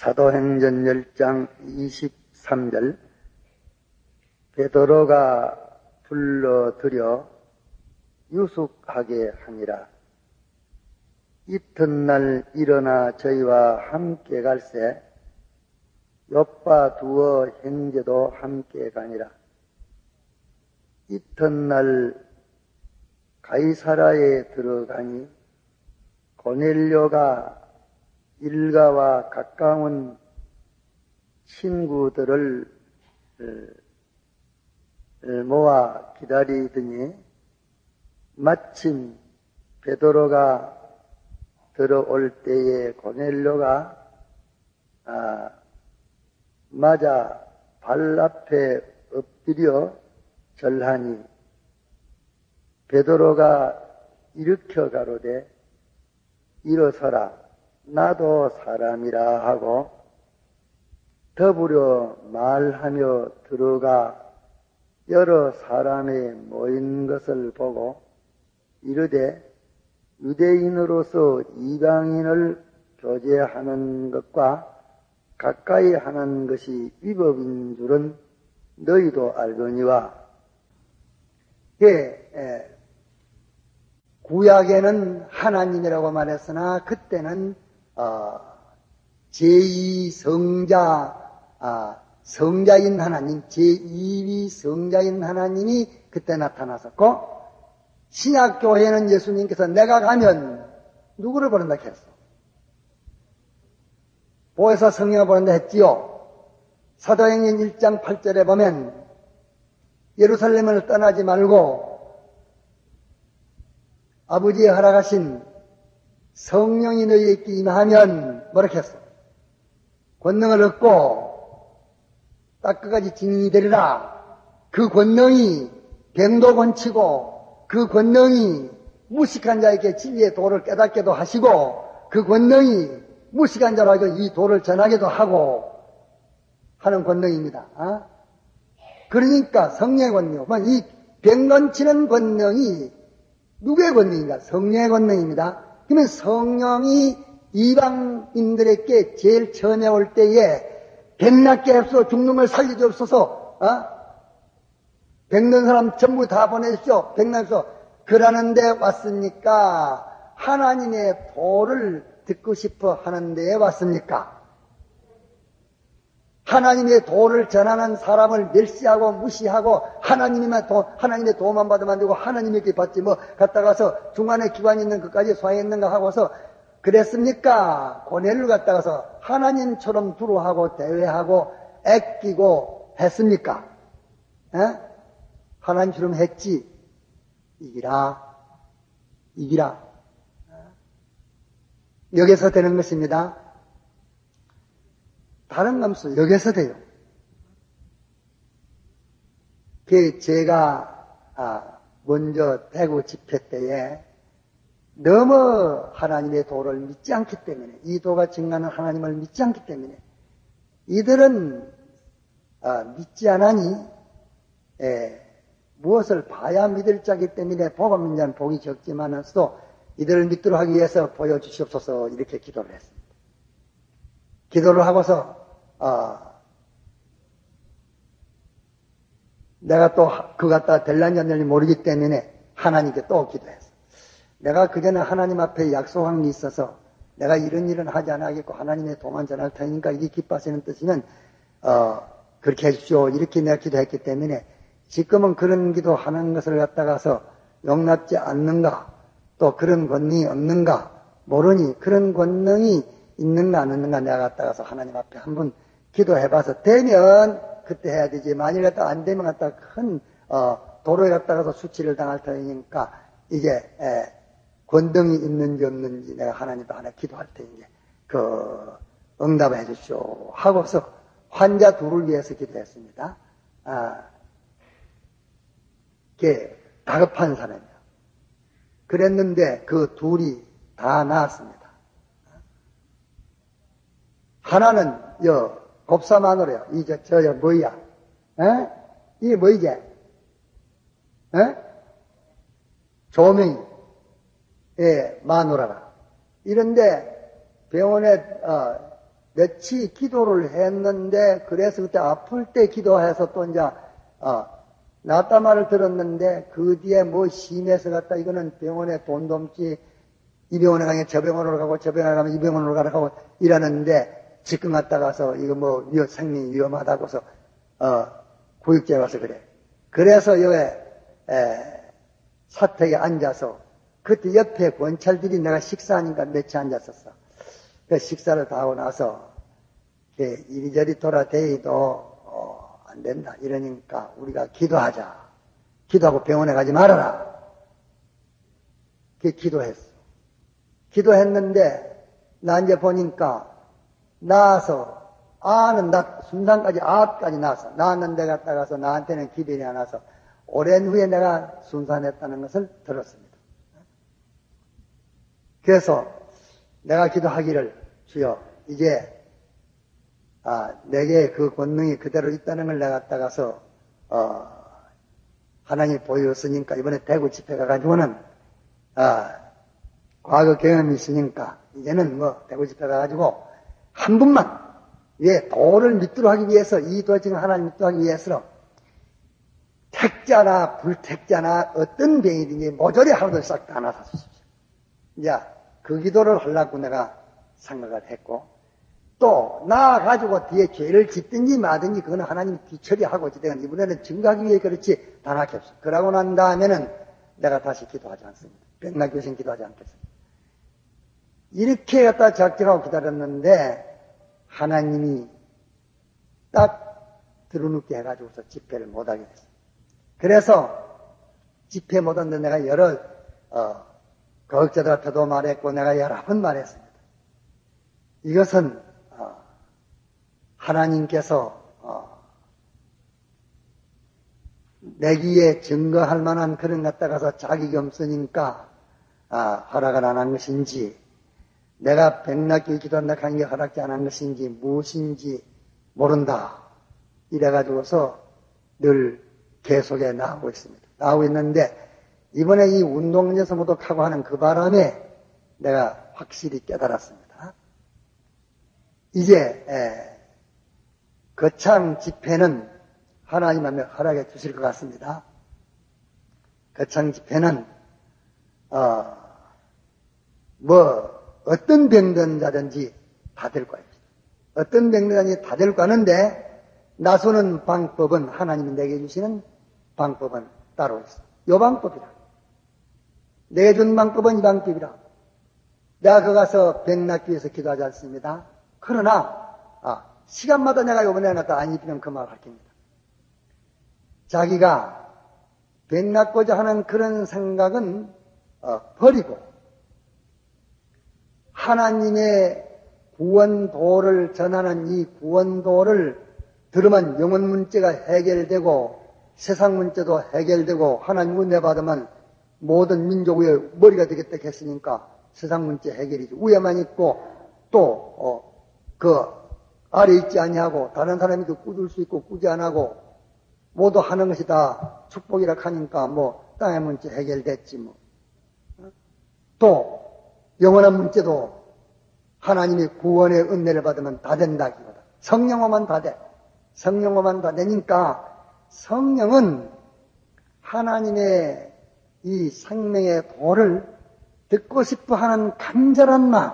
사도행전 10장 23절 베드로가 불러들여 유숙하게 하니라. 이튿날 일어나 저희와 함께 갈새 옆바 두어 형제도 함께 가니라. 이튿날 가이사라에 들어가니 고넬료가 일가와 가까운 친구들을 모아 기다리더니 마침 베드로가 들어올 때에 고넬료가 아, 맞아 발 앞에 엎드려 절하니 베드로가 일으켜 가로되 일어서라 나도 사람이라 하고 더불어 말하며 들어가 여러 사람이 모인 것을 보고 이르되 유대인으로서 이방인을 교제하는 것과 가까이 하는 것이 위법인 줄은 너희도 알거니와. 예, 구약에는 하나님이라고 말했으나 그때는 어, 제2 성자 아, 성자인 하나님, 제2위 성자인 하나님이 그때 나타났었고 신약 교회는 예수님께서 내가 가면 누구를 보낸다 했어? 보혜사 성령을 보낸다 했지요. 사도행전 1장 8절에 보면 예루살렘을 떠나지 말고 아버지의 허락하신 성령이 너희에게 임하면 뭐라 했어? 권능을 얻고 딱 끝까지 증인이 되리라. 그 권능이 뱀도 건치고 그 권능이 무식한 자에게 진리의 도를 깨닫게도 하시고 그 권능이 무식한 자라고 이 도를 전하게도 하고 하는 권능입니다. 어? 그러니까 성령의 권능. 이 병건치는 권능이 누구의 권능인가? 성령의 권능입니다. 그러면 성령이 이방인들에게 제일 처음에 올 때에 백낫게 해서 죽는 걸 살려주옵소서. 어? 백는 사람 전부 다 보내십시오. 백날서 그러는데 왔습니까? 하나님의 도를 듣고 싶어 하는데 왔습니까? 하나님의 도를 전하는 사람을 멸시하고 무시하고 하나님의 도, 하나님의 도만 받으면 안 되고 하나님에게 받지 뭐 갔다 가서 중간에 기관이 있는 것까지 소화했는가 하고서 그랬습니까? 고뇌를 갖다 가서 하나님처럼 두루하고 대회하고 애끼고 했습니까? 에? 하나님처럼 했지. 이기라. 이기라. 여기서 되는 것입니다. 다른 감수 여기서 돼요. 그 제가 아, 먼저 대구 집회 때에 너무 하나님의 도를 믿지 않기 때문에 이 도가 증가하는 하나님을 믿지 않기 때문에 이들은 아, 믿지 않으니 에, 무엇을 봐야 믿을 자기 때문에 복음 믿는 복이 적지만서도 이들을 믿도록 하기 위해서 보여주시옵소서 이렇게 기도를 했습니다. 기도를 하고서 어, 내가 또 그 갖다 될란지 안 될지 모르기 때문에 하나님께 또 기도했어. 내가 그전에 하나님 앞에 약속한 게 있어서 내가 이런 일은 하지 않아야겠고 하나님의 도만 전할 테니까 이게 기뻐하시는 뜻이면 어, 그렇게 해주십시오. 이렇게 내가 기도했기 때문에 지금은 그런 기도 하는 것을 갖다가서 용납지 않는가 또 그런 권능이 없는가 모르니 그런 권능이 있는가 안 있는가 내가 갖다가서 하나님 앞에 한번 기도해봐서 되면 그때 해야 되지 만일 갖다 안 되면 갖다 큰 어, 도로에 갖다가서 수치를 당할 테니까 이게 에, 권능이 있는지 없는지 내가 하나님 앞에 기도할 테니 그 응답을 해주시오 하고서 환자 둘을 위해서 기도했습니다. 아, 게 다급한 사람이야. 그랬는데 그 둘이 다 나았습니다. 하나는 여 곱사 마누라요. 이저 저여 뭐야? 에? 이게 뭐 이게? 에? 조명이 예 마누라라. 이런데 병원에 어, 며칠 기도를 했는데 그래서 그때 아플 때 기도해서 또 이제 어, 낫다 말을 들었는데 그 뒤에 뭐 심해서 갔다 이거는 병원에 돈도 없지 이 병원에 가면 저 병원으로 가고 저 병원에 가면 이 병원으로 가라고 이러는데 지금 갔다 가서 이거 뭐 위험, 생명이 위험하다고서 어, 구육제 와서 그래. 그래서 여기 사택에 앉아서 그때 옆에 권찰들이 내가 식사하니까 며칠 앉았었어. 그 식사를 다 하고 나서 이리저리 돌아대이도 어, 안 된다 이러니까 우리가 기도하자. 기도하고 병원에 가지 말아라. 그 기도했어. 기도했는데 나 이제 보니까 나와서 아는 나 순산까지 아까지 나왔어. 나왔는데 갔다 가서 나한테는 기별이 안 와서 오랜 후에 내가 순산했다는 것을 들었습니다. 그래서 내가 기도하기를 주여 이제 아, 내게 그 권능이 그대로 있다는 걸 내가 따가서 어, 하나님 보여줬으니까 이번에 대구 집회 가가지고는 아, 과거 경험이 있으니까 이제는 뭐 대구 집회 가가지고 한 분만 예, 도를 믿도록 하기 위해서 이 도를 하나님 믿도록 하기 위해서 택자나 불택자나 어떤 병이든지 모조리 하루도 싹다 나서 주십시오. 이제 그 기도를 하려고 내가 생각을 했고 또 나가지고 뒤에 죄를 짓든지 마든지 그거는 하나님이 뒤처리하고 어찌든 이번에는 증거하기 위해 그렇지 단하게 없어. 그러고 난 다음에는 내가 다시 기도하지 않습니다. 백날 교신 기도하지 않겠습니다. 이렇게 갖다 작정하고 기다렸는데 하나님이 딱 들어눕게 해가지고서 집회를 못하게 됐어요. 그래서 집회 못하는데 내가 여러 어, 거역자들한테도 말했고 내가 여러 번 말했습니다. 이것은 어, 하나님께서 어, 내기에 증거할 만한 그런 갖다가서 자격이 없으니까 아, 허락을 안 한 것인지 내가 백낙기 기도한다 하는 게 허락지 않은 것인지 무엇인지 모른다. 이래가지고서 늘 계속에 나오고 있습니다. 나오고 있는데 이번에 이 운동에서 모독하고 하는 그 바람에 내가 확실히 깨달았습니다. 이제 거창 집회는 하나님 하면 허락해 주실 것 같습니다. 거창 집회는 어, 뭐 어떤 병든자든지 다 될 거예요. 어떤 병든자든지 다 될 거는데 나서는 방법은 하나님이 내게 주시는 방법은 따로 있어. 요 방법이라. 내게 준 방법은 이 방법이라. 내가 거 가서 병 낫기 위해서 기도하지 않습니다. 그러나 아, 시간마다 내가 요번에 놨다 안 입히면 그 말을 할겁니다. 자기가 병 낫고자 하는 그런 생각은 어, 버리고 하나님의 구원도를 전하는 이 구원도를 들으면 영혼 문제가 해결되고 세상 문제도 해결되고 하나님 은혜 받으면 모든 민족의 머리가 되겠다 했으니까 세상 문제 해결이지. 위에만 있고 또그 어, 아래 있지 아니하고 다른 사람이 그 꾸줄 수 있고 꾸지 않하고 모두 하는 것이 다 축복이라 하니까 뭐 땅의 문제 해결됐지 뭐. 또 영원한 문제도 하나님이 구원의 은혜를 받으면 다 된다기보다 성령어만 다 돼. 성령어만 다 되니까 성령은 하나님의 이 생명의 도를 듣고 싶어 하는 간절한 마음,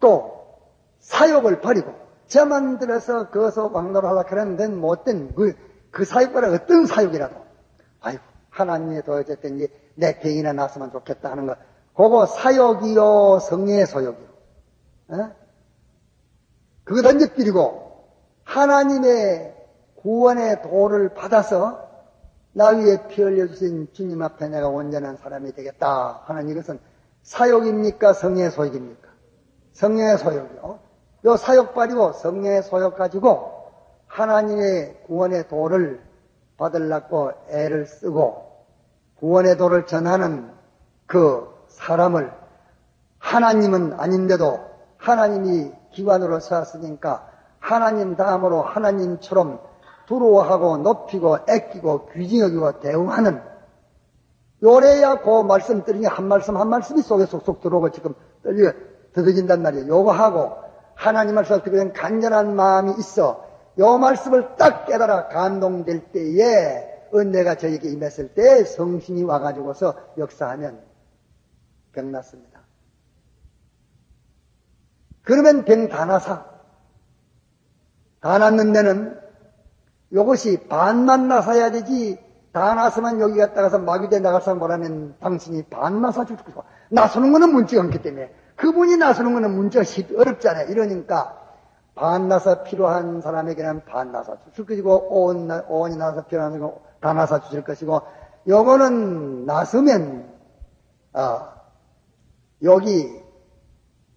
또 사욕을 버리고 저만 들어서 거기서 왕노를 하려 그랬는데 못된 그, 그 사욕보다 어떤 사욕이라도 아이고 하나님의 도어쨌든 내 병이나 났으면 좋겠다 하는 거 그거 사욕이요 성령의 소욕이요 어? 그거 던져버리고 하나님의 구원의 도를 받아서 나 위에 피 흘려주신 주님 앞에 내가 온전한 사람이 되겠다 하는 이것은 사욕입니까? 성령의 소욕입니까? 성령의 소욕이요. 요 사욕 버리고 성령의 소욕 가지고 하나님의 구원의 도를 받으려고 애를 쓰고 구원의 도를 전하는 그 사람을 하나님은 아닌데도 하나님이 기관으로 세웠으니까 하나님 다음으로 하나님처럼 두려워하고 높이고 애끼고 귀징여기고 대우하는 요래야 그 말씀 들으니 한 말씀 한 말씀이 속에 쏙쏙 들어오고 지금 떨려 더뎌진단 말이에요. 요거 하고 하나님 말씀 듣고 간절한 마음이 있어. 요 말씀을 딱 깨달아 감동될 때에 은혜가 저에게 임했을 때 성신이 와가지고서 역사하면 병났습니다. 그러면 병 다 나사. 다 났는 데는 이것이 반만 나서야 되지 다 나서면 여기 갔다 가서 마귀대 나가서 뭐라면 당신이 반 나서 죽고. 나서는 거는 문제가 없기 때문에 그분이 나서는 거는 문제가 어렵잖아요. 이러니까 반 나서 필요한 사람에게는 반 나서 주실 것이고 온, 온이 나서 필요한 거다 나서 주실 것이고 요거는 나서면 어, 여기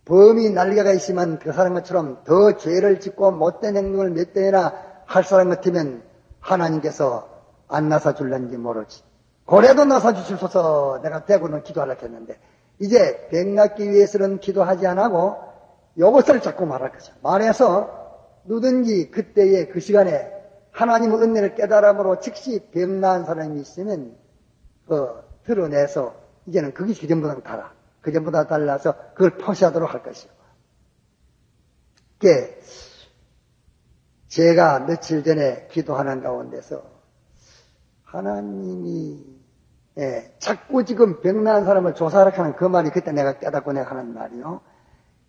범이 날개가 있으면 그 사람 것처럼 더 죄를 짓고 못된 행동을 몇 대나 할 사람 같으면 하나님께서 안 나사 줄는지 모르지. 고래도 나사 주실소서 내가 대구는 기도하려고 했는데 이제 백낫기 위해서는 기도하지 않고 이것을 자꾸 말할 거죠. 말해서 누든지 그때의 그 시간에 하나님의 은혜를 깨달음으로 즉시 병난 사람이 있으면 그 드러내서 이제는 그게 그전보다는 달라. 그전보다 달라서 그걸 표시하도록 할 것이고. 그 제가 며칠 전에 기도하는 가운데서 하나님이 예, 자꾸 지금 병난 사람을 조사하라 하는 그 말이 그때 내가 깨닫고 내가 하는 말이요.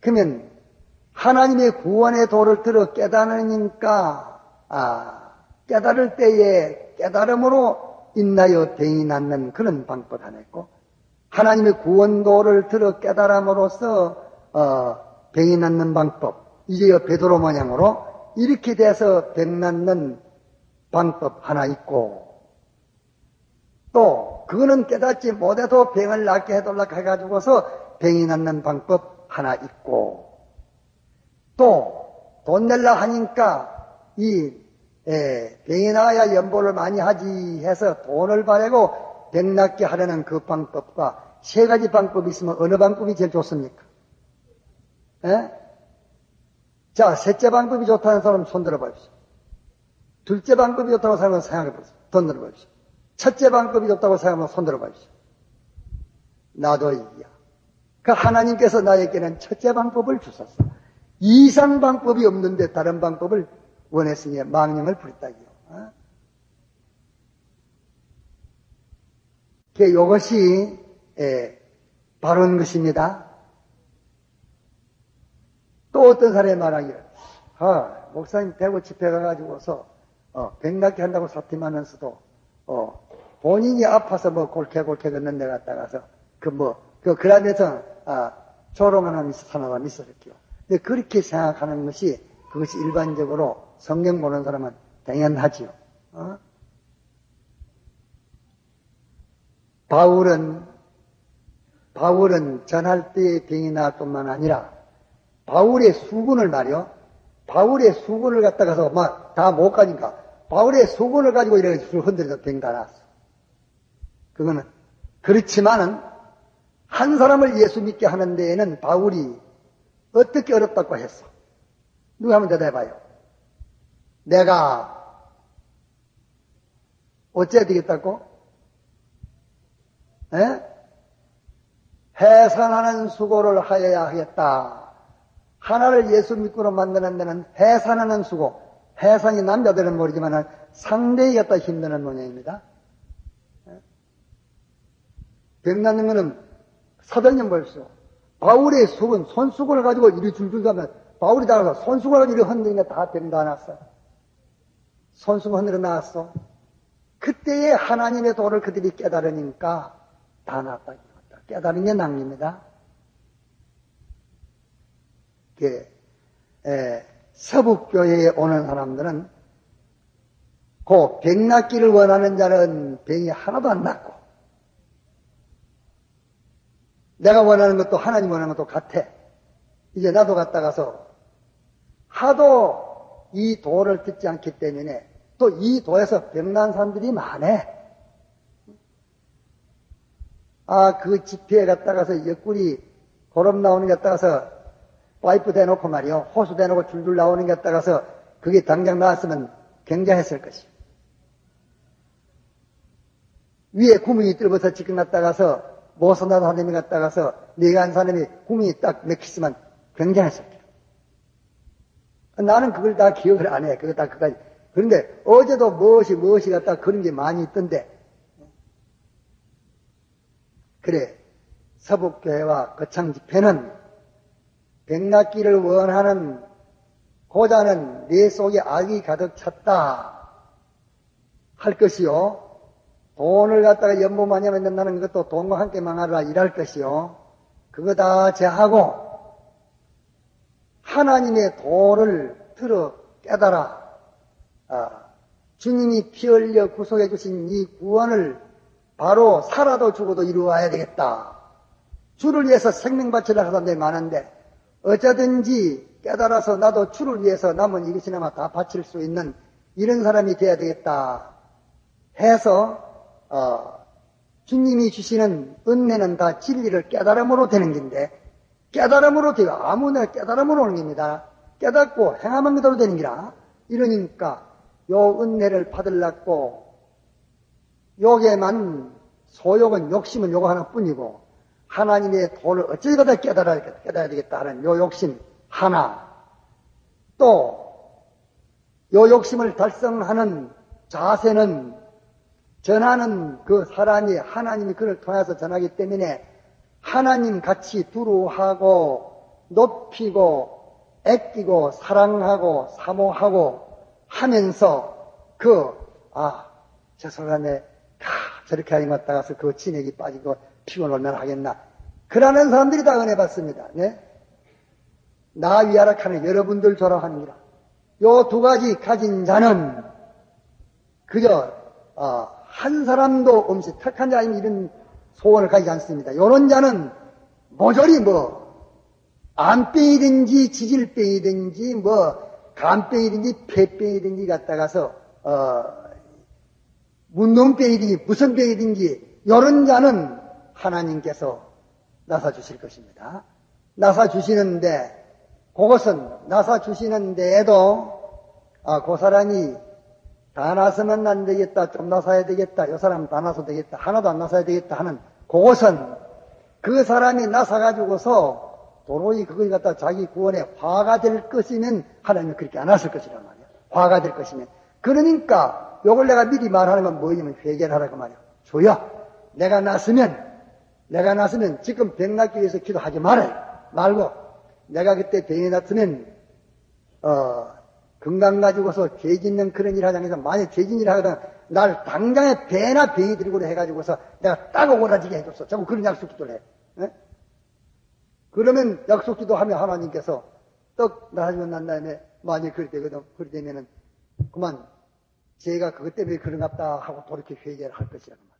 그러면 하나님의 구원의 도를 들어 깨달으니까 아, 깨달을 때에 깨달음으로 인나여 병이 낫는 그런 방법 하나 있고 하나님의 구원도를 들어 깨달음으로써 어, 병이 낫는 방법 이제 베드로 모양으로 이렇게 돼서 병 낫는 방법 하나 있고 또 그거는 깨닫지 못해도 병을 낫게 해달라고 해가지고서 병이 낫는 방법 하나 있고 또 돈 낼라 하니까 이 예, 병이 나야 연보를 많이 하지 해서 돈을 바래고 병 낫게 하려는 그 방법과 세 가지 방법이 있으면 어느 방법이 제일 좋습니까? 예? 자, 셋째 방법이 좋다는 사람 손 들어봐주십시오. 둘째 방법이 좋다고 생각하면 생각해보세요. 돈 들어봐주십시오. 첫째 방법이 좋다고 생각하면 손 들어봐주십시오. 나도 이야. 그 하나님께서 나에게는 첫째 방법을 주셨어. 이상 방법이 없는데 다른 방법을 원했으니 망령을 부렸다기요. 어? 이것이 예, 바른 것입니다. 또 어떤 사람이 말하기를 아, 목사님 대구 집회 가가지고서 어, 백낙기 한다고 사팀하면서도 어, 본인이 아파서 뭐 골캐골캐 걷는 데 갔다 가서 그 뭐, 그, 그라면서, 아, 조롱하는 사람이 있었겠죠. 근데 그렇게 생각하는 것이 그것이 일반적으로 성경 보는 사람은 당연하지요. 어? 바울은 바울은 전할 때의 병이 나을 뿐만 아니라 바울의 수군을 말이요. 바울의 수군을 갖다가서 막 다 못 가니까 바울의 수군을 가지고 이렇게 술 흔들어서 병다 났어. 그거는 그렇지만은 한 사람을 예수 믿게 하는 데에는 바울이 어떻게 어렵다고 했어? 누가 한번 대답해봐요. 내가 어째야 되겠다고? 에? 해산하는 수고를 하여야 하겠다. 하나를 예수 믿고로 만드는 데는 해산하는 수고, 해산이 남자들은 모르지만 상대히 갖다 힘드는 모양입니다. 병나는 것은 사도님 보십시오. 바울의 속은 손수건을 가지고 이리 줄줄 가면 바울이 나가서 손수건을 이리 흔드니까 다 병다 났어. 손수건 흔들어 나왔어. 그때에 하나님의 도를 그들이 깨달으니까 다 났다. 깨달은 게 낭입니다. 서북교회에 오는 사람들은 그 병낫기를 원하는 자는 병이 하나도 안 낫고 내가 원하는 것도 하나님 원하는 것도 같아. 이제 나도 갔다 가서 하도 이 도를 듣지 않기 때문에 또 이 도에서 병난 사람들이 많아. 아, 그 집회에 갔다 가서 옆구리 고름 나오는 게 갔다 가서 파이프 대놓고 말이요. 호수 대놓고 줄줄 나오는 게 갔다 가서 그게 당장 나왔으면 굉장했을 것이. 위에 구멍이 뚫어서 지금 갔다 가서 모선다 사람이 갔다 가서 내가 한 사람이 구멍이 딱 맥히지만 굉장했었죠. 나는 그걸 다 기억을 안 해. 그거 다 그까지. 그런데 어제도 무엇이 무엇이 갔다 그런 게 많이 있던데. 그래. 서북교회와 거창 집회는 백낙기를 원하는 고자는 내 속에 악이 가득 찼다. 할 것이요. 돈을 갖다가 연보 많이 하면 된다는 것도 돈과 함께 망하라 일할 것이요. 그거 다 제하고 하나님의 도를 들어 깨달아 아, 주님이 피 흘려 구속해 주신 이 구원을 바로 살아도 죽어도 이루어야 되겠다. 주를 위해서 생명 바치려 하는 사람들이 많은데 어쩌든지 깨달아서 나도 주를 위해서 남은 이것이나마 다 바칠 수 있는 이런 사람이 돼야 되겠다 해서 어, 주님이 주시는 은혜는 다 진리를 깨달음으로 되는 건데 깨달음으로 돼요. 아무나 깨달음으로 오는 겁니다. 깨닫고 행하면 그대로 되는 기라. 이러니까 요 은혜를 받으려고 요게만 소욕은 욕심은 요거 하나뿐이고 하나님의 도를 어찌거다 깨달아야, 깨달아야 되겠다 하는 요 욕심 하나 또 요 욕심을 달성하는 자세는 전하는 그 사람이 하나님이 그를 통해서 전하기 때문에 하나님 같이 두루하고 높이고 애끼고 사랑하고 사모하고 하면서 그, 아, 저 사람의 가, 저렇게 하는 것 같다가서 그 진액이 빠지고 피곤 얼마나 하겠나. 그러는 사람들이 다 은혜 받습니다. 네? 나 위하라 하는 여러분들 졸업합니다. 요두 가지 가진 자는 그저 어, 한 사람도 없이 턱한 자 아니면 이런 소원을 가지지 않습니다. 이런 자는 모조리 뭐 암병이든지 지질병이든지 뭐 간병이든지 폐병이든지 갖다가서 어, 문동병이든지 무슨 병이든지 이런 자는 하나님께서 나사 주실 것입니다. 나사 주시는데 그것은 나사 주시는데에도 아, 그 사람이 다 나서면 안 되겠다, 좀 나서야 되겠다, 이 사람 다 나서 되겠다, 하나도 안 나서야 되겠다 하는 그것은 그 사람이 나서가지고서 도로히 그걸 갖다 자기 구원에 화가 될 것이면 하나님은 그렇게 안 하실 것이란 말이야. 화가 될 것이면. 그러니까 요걸 내가 미리 말하는 건 뭐냐면 회개를 하라고 말이야. 줘요. 내가 났으면 내가 났으면 지금 병 낫기 위해서 기도하지 말아요. 말고 내가 그때 병이 났으면 어 건강 가지고서 죄 짓는 그런 일 하장해서 만약 죄 짓는 일 하거든 날 당장에 배나 병이 들고 해가지고서 내가 딱 오그라지게 해줬어. 자꾸 그런 약속 기도를 해. 네? 그러면 약속 기도 하면 하나님께서 떡 나가지고 난 다음에 만약 그럴 때거든. 그럴 때면은 그만 제가 그것 때문에 그런갑다 하고 돌이켜 회개를 할 것이라는 말.